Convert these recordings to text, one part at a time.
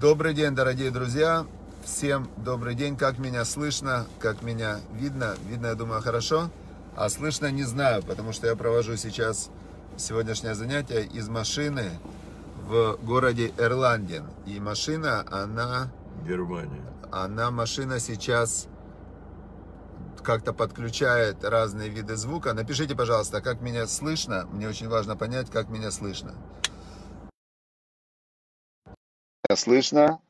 Добрый день, дорогие друзья. Всем добрый день. Как меня слышно, как меня видно? Видно, я думаю, хорошо. А слышно не знаю, потому что я провожу сейчас сегодняшнее занятие из машины в городе Эрланден. И машина, она... Германия. Она, машина сейчас как-то подключает разные виды звука. Напишите, пожалуйста, как меня слышно. Мне очень важно понять, как меня слышно. Слышно?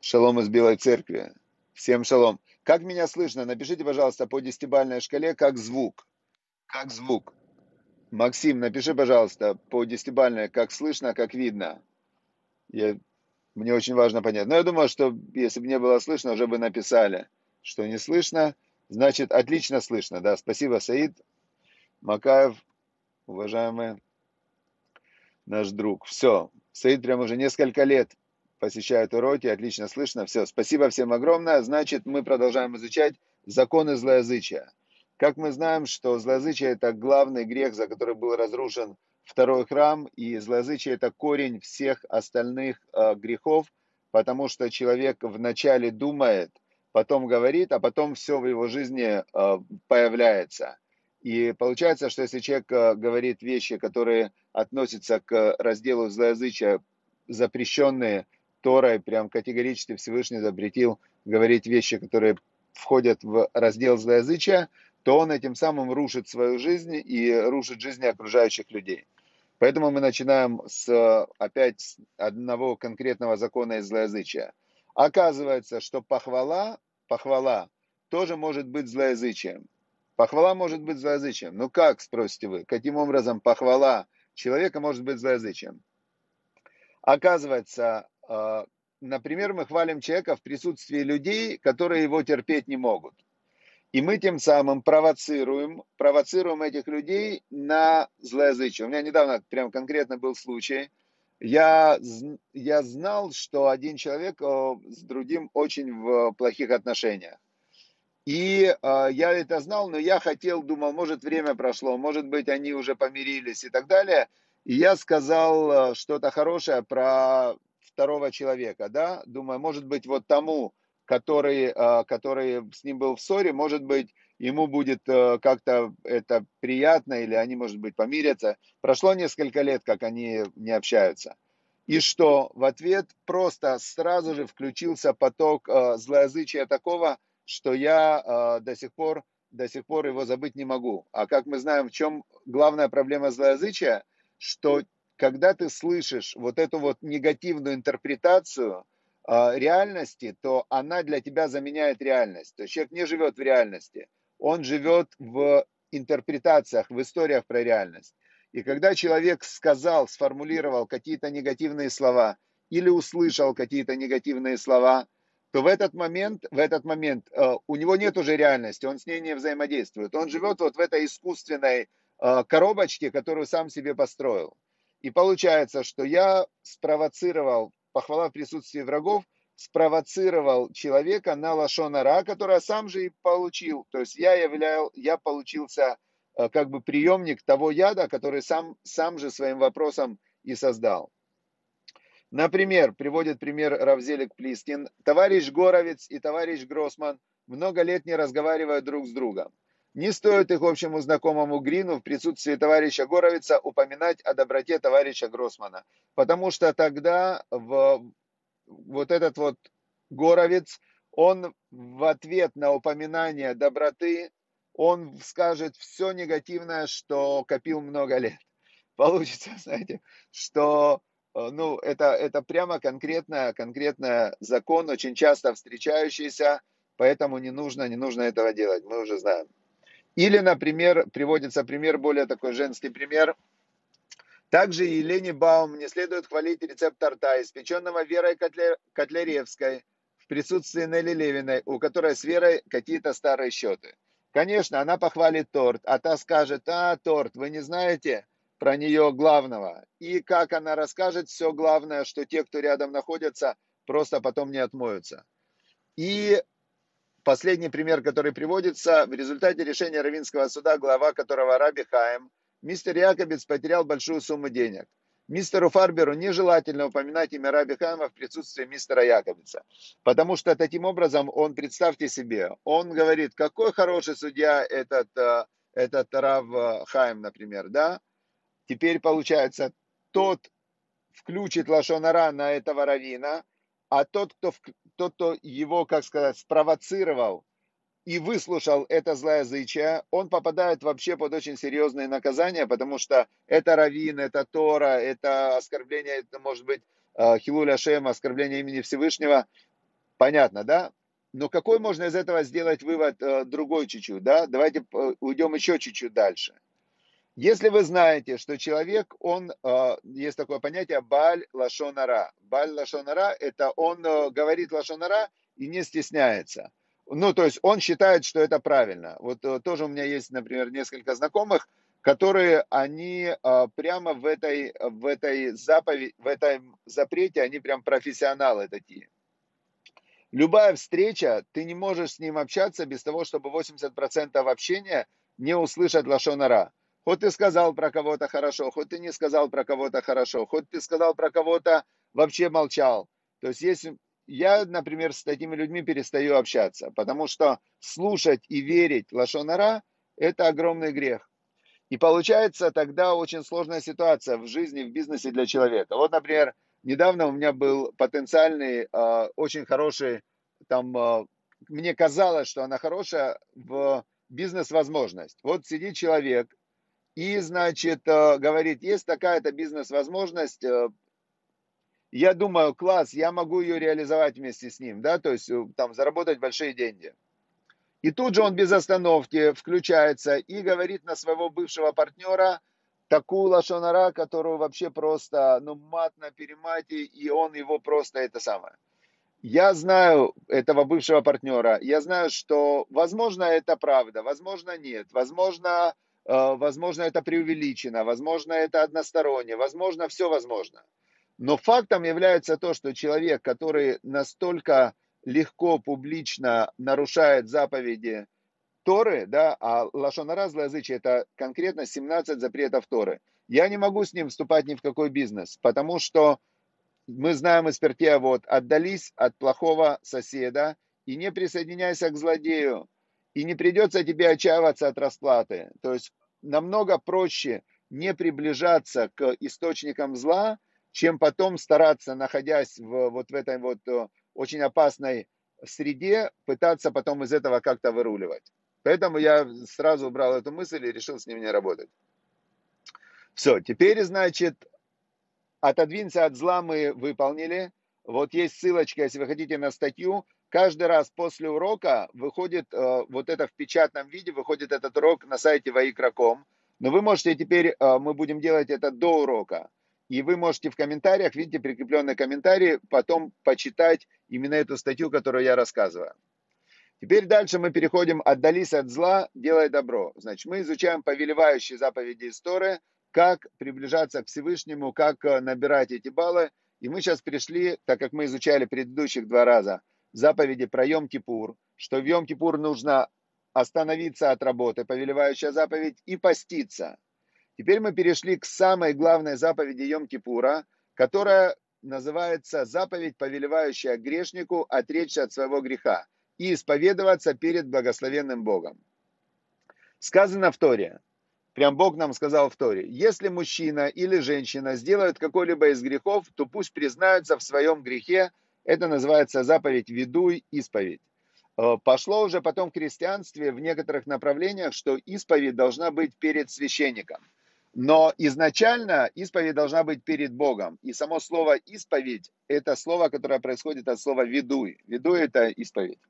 Шалом из Белой Церкви. Всем шалом. Как меня слышно? Напишите, пожалуйста, по десятибальной шкале, как звук. Как звук. Максим, напиши, пожалуйста, по десятибальной, как слышно, как видно. Я, мне очень важно понять. Но я думаю, что если бы не было слышно, уже бы написали, что не слышно. Значит, отлично слышно. Да, спасибо, Саид Макаев, уважаемый наш друг. Все, Саид прям уже несколько лет посещает уроки, отлично слышно. Все, спасибо всем огромное. Значит, мы продолжаем изучать законы злоязычия. Как мы знаем, что злоязычие – это главный грех, за который был разрушен второй храм, и злоязычие – это корень всех остальных э, грехов, потому что человек вначале думает, потом говорит, а потом все в его жизни э, появляется. И получается, что если человек э, говорит вещи, которые относятся к разделу злоязычия, запрещенные Торой, прям категорически Всевышний запретил говорить вещи, которые входят в раздел злоязычия, то он этим самым рушит свою жизнь и рушит жизни окружающих людей. Поэтому мы начинаем с опять одного конкретного закона из злоязычия. Оказывается, что похвала, похвала тоже может быть злоязычием. Похвала может быть злоязычием. Ну как, спросите вы, каким образом похвала человека может быть злоязычием? Оказывается, а, например, мы хвалим человека в присутствии людей, которые его терпеть не могут. И мы тем самым провоцируем, провоцируем этих людей на злоязычие. У меня недавно прям конкретно был случай. Я, я знал, что один человек с другим очень в плохих отношениях. И э, я это знал, но я хотел, думал, может время прошло, может быть они уже помирились и так далее. И я сказал что-то хорошее про второго человека, да, думаю, может быть, вот тому, который, а, который с ним был в ссоре, может быть, ему будет э, как-то это приятно, или они, может быть, помирятся. Прошло несколько лет, как они не общаются. И что? В ответ просто сразу же включился поток э, злоязычия такого, что я э, до сих пор до сих пор его забыть не могу. А как мы знаем, в чем главная проблема злоязычия, что когда ты слышишь вот эту вот негативную интерпретацию э, реальности, то она для тебя заменяет реальность. То есть человек не живет в реальности, он живет в интерпретациях, в историях про реальность. И когда человек сказал, сформулировал какие-то негативные слова или услышал какие-то негативные слова, то в этот момент, в этот момент э, у него нет уже реальности, он с ней не взаимодействует. Он живет вот в этой искусственной э, коробочке, которую сам себе построил. И получается, что я спровоцировал, похвала в присутствии врагов, спровоцировал человека на лошонара, который сам же и получил. То есть я являл, я получился э, как бы приемник того яда, который сам, сам же своим вопросом и создал. Например, приводит пример Равзелик Плискин, товарищ Горовец и товарищ Гроссман много лет не разговаривают друг с другом. Не стоит их общему знакомому Грину в присутствии товарища Горовица упоминать о доброте товарища Гроссмана, потому что тогда в, вот этот вот Горовец, он в ответ на упоминание доброты, он скажет все негативное, что копил много лет. Получится, знаете, что ну, это, это прямо конкретно, конкретно закон, очень часто встречающийся, поэтому не нужно, не нужно этого делать, мы уже знаем. Или, например, приводится пример, более такой женский пример. Также Елене Баум не следует хвалить рецепт торта, испеченного Верой Котляревской в присутствии Нелли Левиной, у которой с Верой какие-то старые счеты. Конечно, она похвалит торт, а та скажет, а, торт, вы не знаете про нее главного. И как она расскажет все главное, что те, кто рядом находятся, просто потом не отмоются. И Последний пример, который приводится, в результате решения Равинского суда, глава которого Раби Хаим, мистер Якобец потерял большую сумму денег. Мистеру Фарберу нежелательно упоминать имя Раби Хайма в присутствии мистера Яковица. Потому что таким образом он, представьте себе, он говорит, какой хороший судья этот, э, этот Рав Хайм, например, да? Теперь получается, тот включит Лашонара на этого равина, а тот, кто, тот, кто его, как сказать, спровоцировал и выслушал это злоязычие, он попадает вообще под очень серьезные наказания, потому что это равин, это Тора, это оскорбление, это может быть э, Хилуля Шем, оскорбление имени Всевышнего. Понятно, да? Но какой можно из этого сделать вывод э, другой чуть-чуть, да? Давайте э, уйдем еще чуть-чуть дальше. Если вы знаете, что человек, он, есть такое понятие баль лашонара. Баль лашонара – это он говорит лашонара и не стесняется. Ну, то есть он считает, что это правильно. Вот э, тоже у меня есть, например, несколько знакомых, которые они э, прямо в этой, в этой заповеди, в этом запрете, они прям профессионалы такие. Любая встреча, ты не можешь с ним общаться без того, чтобы 80% общения не услышать лошонара. Хоть ты сказал про кого-то хорошо, хоть ты не сказал про кого-то хорошо, хоть ты сказал про кого-то, вообще молчал. То есть если я, например, с такими людьми перестаю общаться, потому что слушать и верить лошонара – это огромный грех. И получается тогда очень сложная ситуация в жизни, в бизнесе для человека. Вот, например, недавно у меня был потенциальный, э, очень хороший, там, э, мне казалось, что она хорошая, в бизнес-возможность. Вот сидит человек и, значит, э, говорит, есть такая-то бизнес-возможность, я думаю, класс, я могу ее реализовать вместе с ним, да, то есть э, там заработать большие деньги. И тут же он без остановки включается и говорит на своего бывшего партнера такую лошонара, которую вообще просто, ну, мат на перемате, и он его просто это самое. Я знаю этого бывшего партнера, я знаю, что, возможно, это правда, возможно, нет, возможно, э, возможно, это преувеличено, возможно, это односторонне, возможно, все возможно. Но фактом является то, что человек, который настолько легко, публично нарушает заповеди Торы, да, а лашонара злоязычие это конкретно 17 запретов Торы. Я не могу с ним вступать ни в какой бизнес, потому что мы знаем из Пертея, вот, отдались от плохого соседа и не присоединяйся к злодею, и не придется тебе отчаиваться от расплаты. То есть намного проще не приближаться к источникам зла, чем потом стараться, находясь в, вот в этой вот э, очень опасной среде, пытаться потом из этого как-то выруливать. Поэтому я сразу убрал эту мысль и решил с ним не работать. Все, теперь, значит, отодвинься от зла мы выполнили. Вот есть ссылочка, если вы хотите на статью. Каждый раз после урока выходит, э, вот это в печатном виде, выходит этот урок на сайте vaikra.com. Но вы можете теперь, э, мы будем делать это до урока. И вы можете в комментариях, видите прикрепленные комментарии, потом почитать именно эту статью, которую я рассказываю. Теперь дальше мы переходим «Отдались от зла, делай добро». Значит, мы изучаем повелевающие заповеди истории, как приближаться к Всевышнему, как э, набирать эти баллы. И мы сейчас пришли, так как мы изучали предыдущих два раза, заповеди про Йом-Кипур, что в Йом-Кипур нужно остановиться от работы, повелевающая заповедь, и поститься – Теперь мы перешли к самой главной заповеди Йом-Кипура, которая называется заповедь, повелевающая грешнику отречься от своего греха и исповедоваться перед благословенным Богом. Сказано в Торе, прям Бог нам сказал в Торе, если мужчина или женщина сделают какой-либо из грехов, то пусть признаются в своем грехе, это называется заповедь «Ведуй исповедь». Э, пошло уже потом в христианстве в некоторых направлениях, что исповедь должна быть перед священником – но изначально исповедь должна быть перед Богом. И само слово исповедь – это слово, которое происходит от слова ведуй. Ведуй – это исповедь.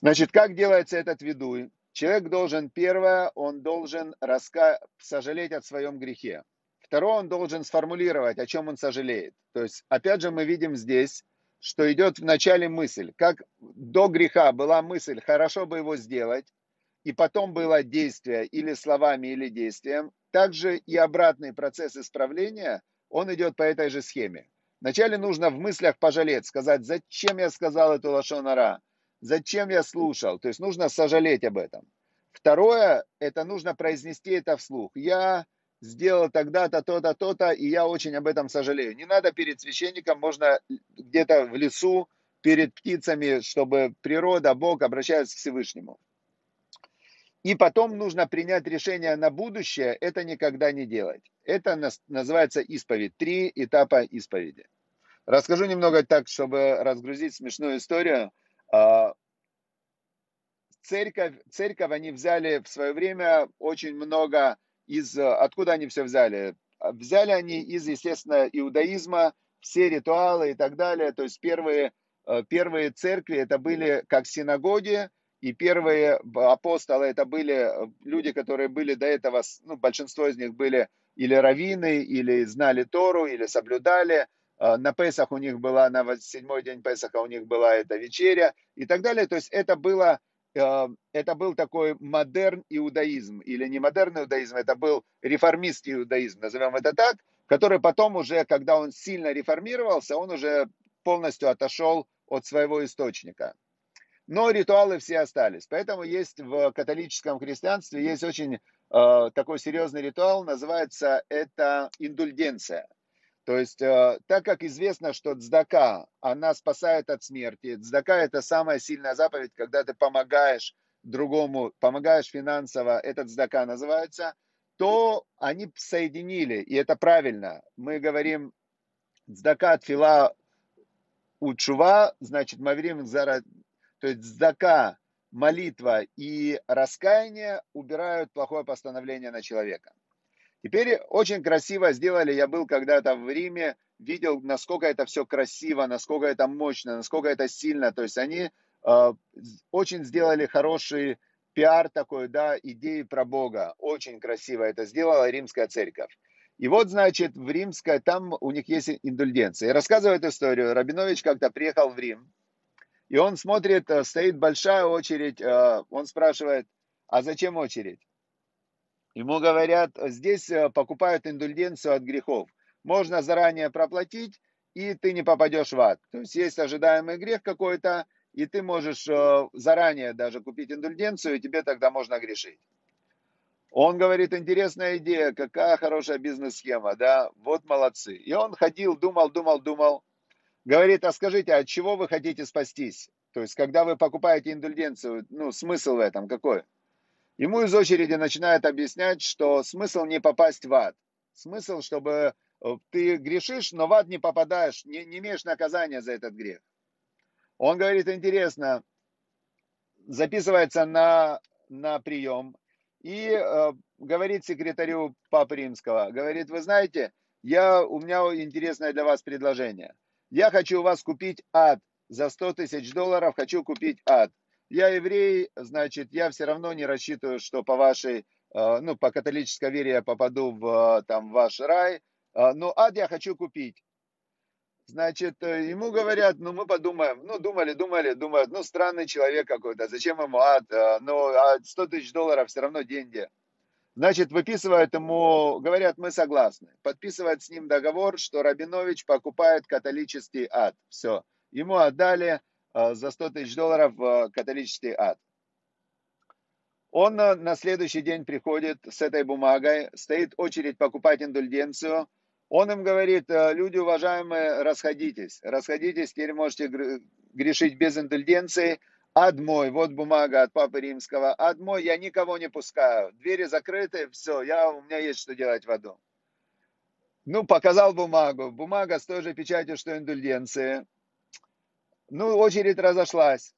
Значит, как делается этот ведуй? Человек должен, первое, он должен раска... сожалеть о своем грехе. Второе, он должен сформулировать, о чем он сожалеет. То есть, опять же, мы видим здесь, что идет в начале мысль. Как до греха была мысль, хорошо бы его сделать, и потом было действие или словами, или действием, также и обратный процесс исправления, он идет по этой же схеме. Вначале нужно в мыслях пожалеть, сказать, зачем я сказал эту лошонара, зачем я слушал. То есть нужно сожалеть об этом. Второе, это нужно произнести это вслух. Я сделал тогда-то, то-то, то-то, и я очень об этом сожалею. Не надо перед священником, можно где-то в лесу, перед птицами, чтобы природа, Бог обращается к Всевышнему. И потом нужно принять решение на будущее, это никогда не делать. Это называется исповедь, три этапа исповеди. Расскажу немного так, чтобы разгрузить смешную историю. А, церковь, церковь они взяли в свое время очень много из... Откуда они все взяли? Взяли они из, естественно, иудаизма, все ритуалы и так далее. То есть первые, э, первые церкви это были как синагоги, и первые апостолы это были люди, которые были до этого, ну, большинство из них были или раввины, или знали Тору, или соблюдали. Э, на Песах у них была, на седьмой день Песаха у них была эта вечеря и так далее. То есть это было Э, это был такой модерн иудаизм, или не модерн иудаизм, это был реформистский иудаизм, назовем это так, который потом уже, когда он сильно реформировался, он уже полностью отошел от своего источника. Но ритуалы все остались. Поэтому есть в католическом христианстве есть очень э, такой серьезный ритуал, называется это индульгенция. То есть, э, так как известно, что цдака, она спасает от смерти, цдака это самая сильная заповедь, когда ты помогаешь другому, помогаешь финансово, этот цдака называется, то они соединили, и это правильно. Мы говорим цдака фила учува, значит, мы говорим, то есть цдака, молитва и раскаяние убирают плохое постановление на человека. Теперь очень красиво сделали, я был когда-то в Риме, видел, насколько это все красиво, насколько это мощно, насколько это сильно. То есть они э, очень сделали хороший пиар такой, да, идеи про Бога. Очень красиво это сделала римская церковь. И вот, значит, в римской, там у них есть индульгенция. Рассказываю эту историю. Рабинович как-то приехал в Рим, и он смотрит, э, стоит большая очередь, э, он спрашивает, а зачем очередь? Ему говорят, здесь э, покупают индульгенцию от грехов. Можно заранее проплатить, и ты не попадешь в ад. То есть есть ожидаемый грех какой-то, и ты можешь э, заранее даже купить индульгенцию, и тебе тогда можно грешить. Он говорит, интересная идея, какая хорошая бизнес-схема, да, вот молодцы. И он ходил, думал, думал, думал. Говорит, а скажите, от чего вы хотите спастись? То есть, когда вы покупаете индульгенцию, ну, смысл в этом какой? Ему из очереди начинают объяснять, что смысл не попасть в ад. Смысл, чтобы э, ты грешишь, но в ад не попадаешь, не, не имеешь наказания за этот грех. Он говорит, интересно, записывается на, на прием и э, говорит секретарю Папы Римского, говорит, вы знаете, я, у меня интересное для вас предложение. Я хочу у вас купить ад за 100 тысяч долларов, хочу купить ад я еврей, значит, я все равно не рассчитываю, что по вашей, э, ну, по католической вере я попаду в, там, ваш рай, э, но ад я хочу купить. Значит, э, ему говорят, ну, мы подумаем, ну, думали, думали, думают, ну, странный человек какой-то, зачем ему ад, ну, а 100 тысяч долларов все равно деньги. Значит, выписывают ему, говорят, мы согласны. Подписывают с ним договор, что Рабинович покупает католический ад. Все. Ему отдали, Э, за 100 тысяч долларов в католический ад. Он э, на следующий день приходит с этой бумагой, стоит очередь покупать индульгенцию. Он им говорит, «Э, люди уважаемые, расходитесь, расходитесь, теперь можете грешить без индульгенции. Ад мой, вот бумага от Папы Римского, ад мой, я никого не пускаю. Двери закрыты, все, я, у меня есть что делать в аду. Ну, показал бумагу. Бумага с той же печатью, что индульгенции. Ну, очередь разошлась.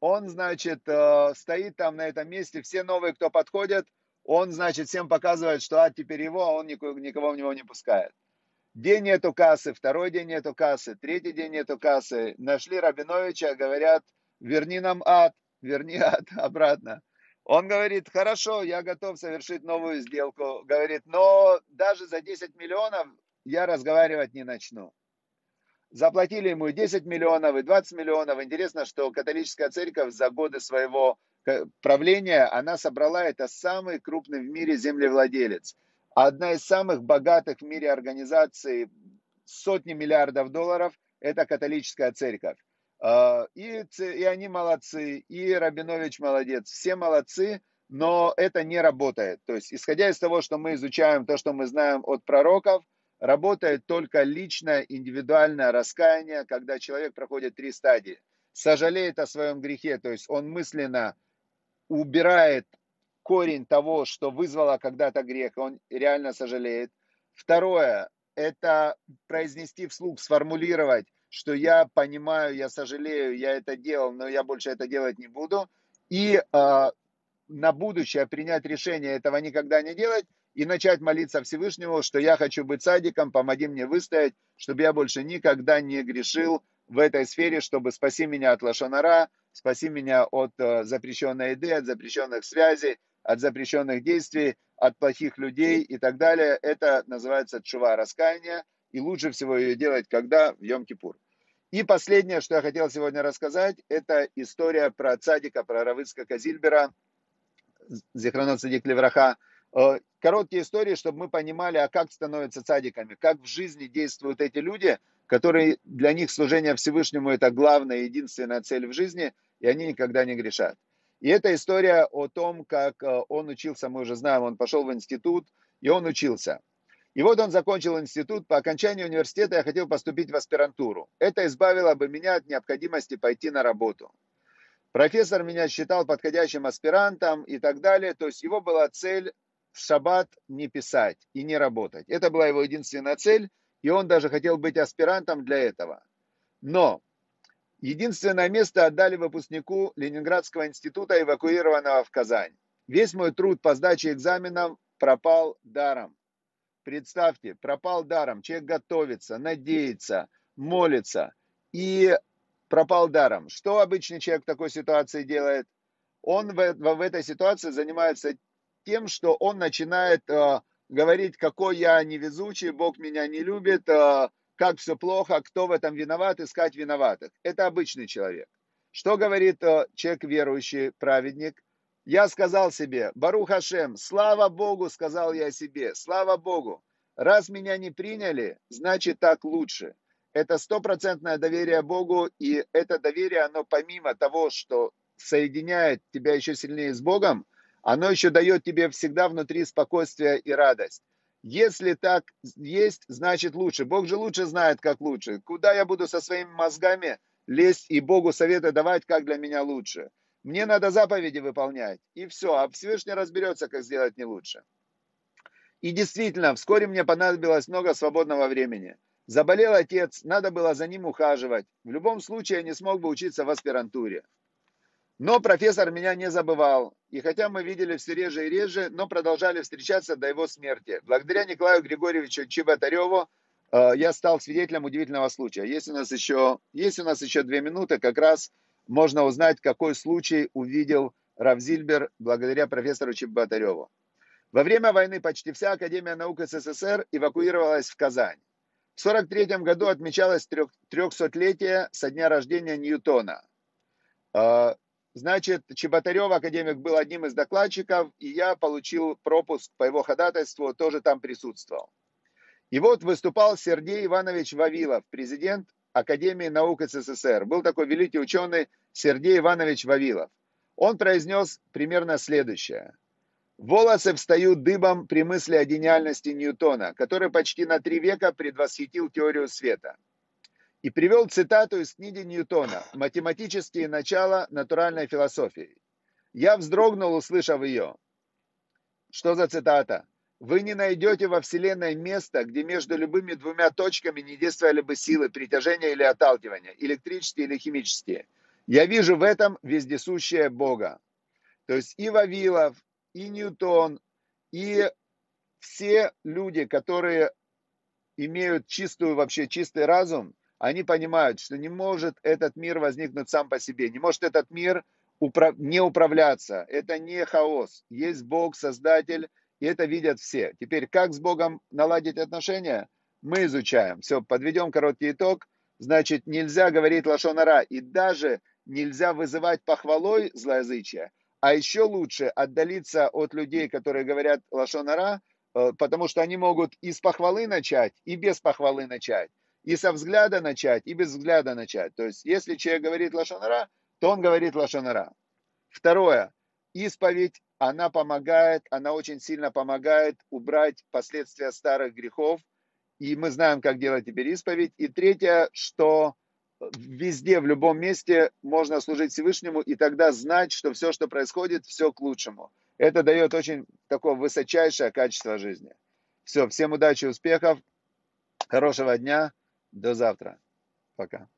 Он, значит, э, стоит там на этом месте, все новые, кто подходят, он, значит, всем показывает, что а теперь его, а он никого, никого в него не пускает. День нету кассы, второй день нету кассы, третий день нету кассы. Нашли Рабиновича, говорят, верни нам ад, верни ад обратно. Он говорит, хорошо, я готов совершить новую сделку. Говорит, но даже за 10 миллионов я разговаривать не начну. Заплатили ему 10 миллионов и 20 миллионов. Интересно, что католическая церковь за годы своего правления, она собрала, это самый крупный в мире землевладелец. Одна из самых богатых в мире организаций, сотни миллиардов долларов, это католическая церковь. А, и, и они молодцы, и Рабинович молодец, все молодцы, но это не работает. То есть, исходя из того, что мы изучаем, то, что мы знаем от пророков, работает только личное, индивидуальное раскаяние, когда человек проходит три стадии. Сожалеет о своем грехе, то есть он мысленно убирает корень того, что вызвало когда-то грех, он реально сожалеет. Второе, это произнести вслух, сформулировать, что я понимаю, я сожалею, я это делал, но я больше это делать не буду. И э, на будущее принять решение этого никогда не делать и начать молиться Всевышнему, что я хочу быть садиком, помоги мне выстоять, чтобы я больше никогда не грешил в этой сфере, чтобы спаси меня от лошонара, спаси меня от э, запрещенной еды, от запрещенных связей, от запрещенных действий, от плохих людей и так далее. Это называется чува раскаяния, и лучше всего ее делать когда? В Йом-Кипур. И последнее, что я хотел сегодня рассказать, это история про цадика, про Равыцка Казильбера, Зихранот Садик Левраха. Короткие истории, чтобы мы понимали, а как становятся цадиками, как в жизни действуют эти люди, которые для них служение Всевышнему это главная, единственная цель в жизни, и они никогда не грешат. И это история о том, как э, он учился, мы уже знаем, он пошел в институт, и он учился. И вот он закончил институт. По окончании университета я хотел поступить в аспирантуру. Это избавило бы меня от необходимости пойти на работу. Профессор меня считал подходящим аспирантом и так далее. То есть его была цель в шаббат не писать и не работать. Это была его единственная цель. И он даже хотел быть аспирантом для этого. Но единственное место отдали выпускнику Ленинградского института, эвакуированного в Казань. Весь мой труд по сдаче экзаменов пропал даром. Представьте, пропал даром. Человек готовится, надеется, молится и пропал даром. Что обычный человек в такой ситуации делает? Он в, в этой ситуации занимается тем, что он начинает э, говорить, какой я невезучий, Бог меня не любит, э, как все плохо, кто в этом виноват, искать виноватых. Это обычный человек. Что говорит э, человек верующий, праведник? Я сказал себе, Барух Хашем, слава Богу, сказал я себе, слава Богу. Раз меня не приняли, значит так лучше. Это стопроцентное доверие Богу, и это доверие, оно помимо того, что соединяет тебя еще сильнее с Богом, оно еще дает тебе всегда внутри спокойствие и радость. Если так есть, значит лучше. Бог же лучше знает, как лучше. Куда я буду со своими мозгами лезть и Богу советы давать, как для меня лучше? Мне надо заповеди выполнять. И все. А Всевышний разберется, как сделать не лучше. И действительно, вскоре мне понадобилось много свободного времени. Заболел отец, надо было за ним ухаживать. В любом случае, я не смог бы учиться в аспирантуре. Но профессор меня не забывал. И хотя мы видели все реже и реже, но продолжали встречаться до его смерти. Благодаря Николаю Григорьевичу Чеботареву э, я стал свидетелем удивительного случая. Есть у нас еще, есть у нас еще две минуты, как раз можно узнать, какой случай увидел Равзильбер благодаря профессору Чеботареву. Во время войны почти вся Академия наук СССР эвакуировалась в Казань. В 1943 году отмечалось 300-летие со дня рождения Ньютона. Значит, Чеботарев, академик, был одним из докладчиков, и я получил пропуск по его ходатайству, тоже там присутствовал. И вот выступал Сергей Иванович Вавилов, президент Академии наук СССР. Был такой великий ученый Сергей Иванович Вавилов. Он произнес примерно следующее – Волосы встают дыбом при мысли о гениальности Ньютона, который почти на три века предвосхитил теорию света. И привел цитату из книги Ньютона «Математические начала натуральной философии». Я вздрогнул, услышав ее. Что за цитата? Вы не найдете во Вселенной места, где между любыми двумя точками не действовали бы силы притяжения или отталкивания, электрические или химические. Я вижу в этом вездесущее Бога. То есть и Вавилов, и Ньютон, и все люди, которые имеют чистую, вообще чистый разум, они понимают, что не может этот мир возникнуть сам по себе, не может этот мир не управляться. Это не хаос. Есть Бог, Создатель, и это видят все. Теперь, как с Богом наладить отношения, мы изучаем. Все, подведем короткий итог. Значит, нельзя говорить лошонара, и даже нельзя вызывать похвалой злоязычия, а еще лучше отдалиться от людей, которые говорят лошонара, э, потому что они могут и с похвалы начать, и без похвалы начать, и со взгляда начать, и без взгляда начать. То есть, если человек говорит лошонара, то он говорит лошонара. Второе. Исповедь она помогает, она очень сильно помогает убрать последствия старых грехов, и мы знаем, как делать теперь исповедь. И третье, что везде, в любом месте можно служить Всевышнему и тогда знать, что все, что происходит, все к лучшему. Это дает очень такое высочайшее качество жизни. Все, всем удачи, успехов, хорошего дня, до завтра. Пока.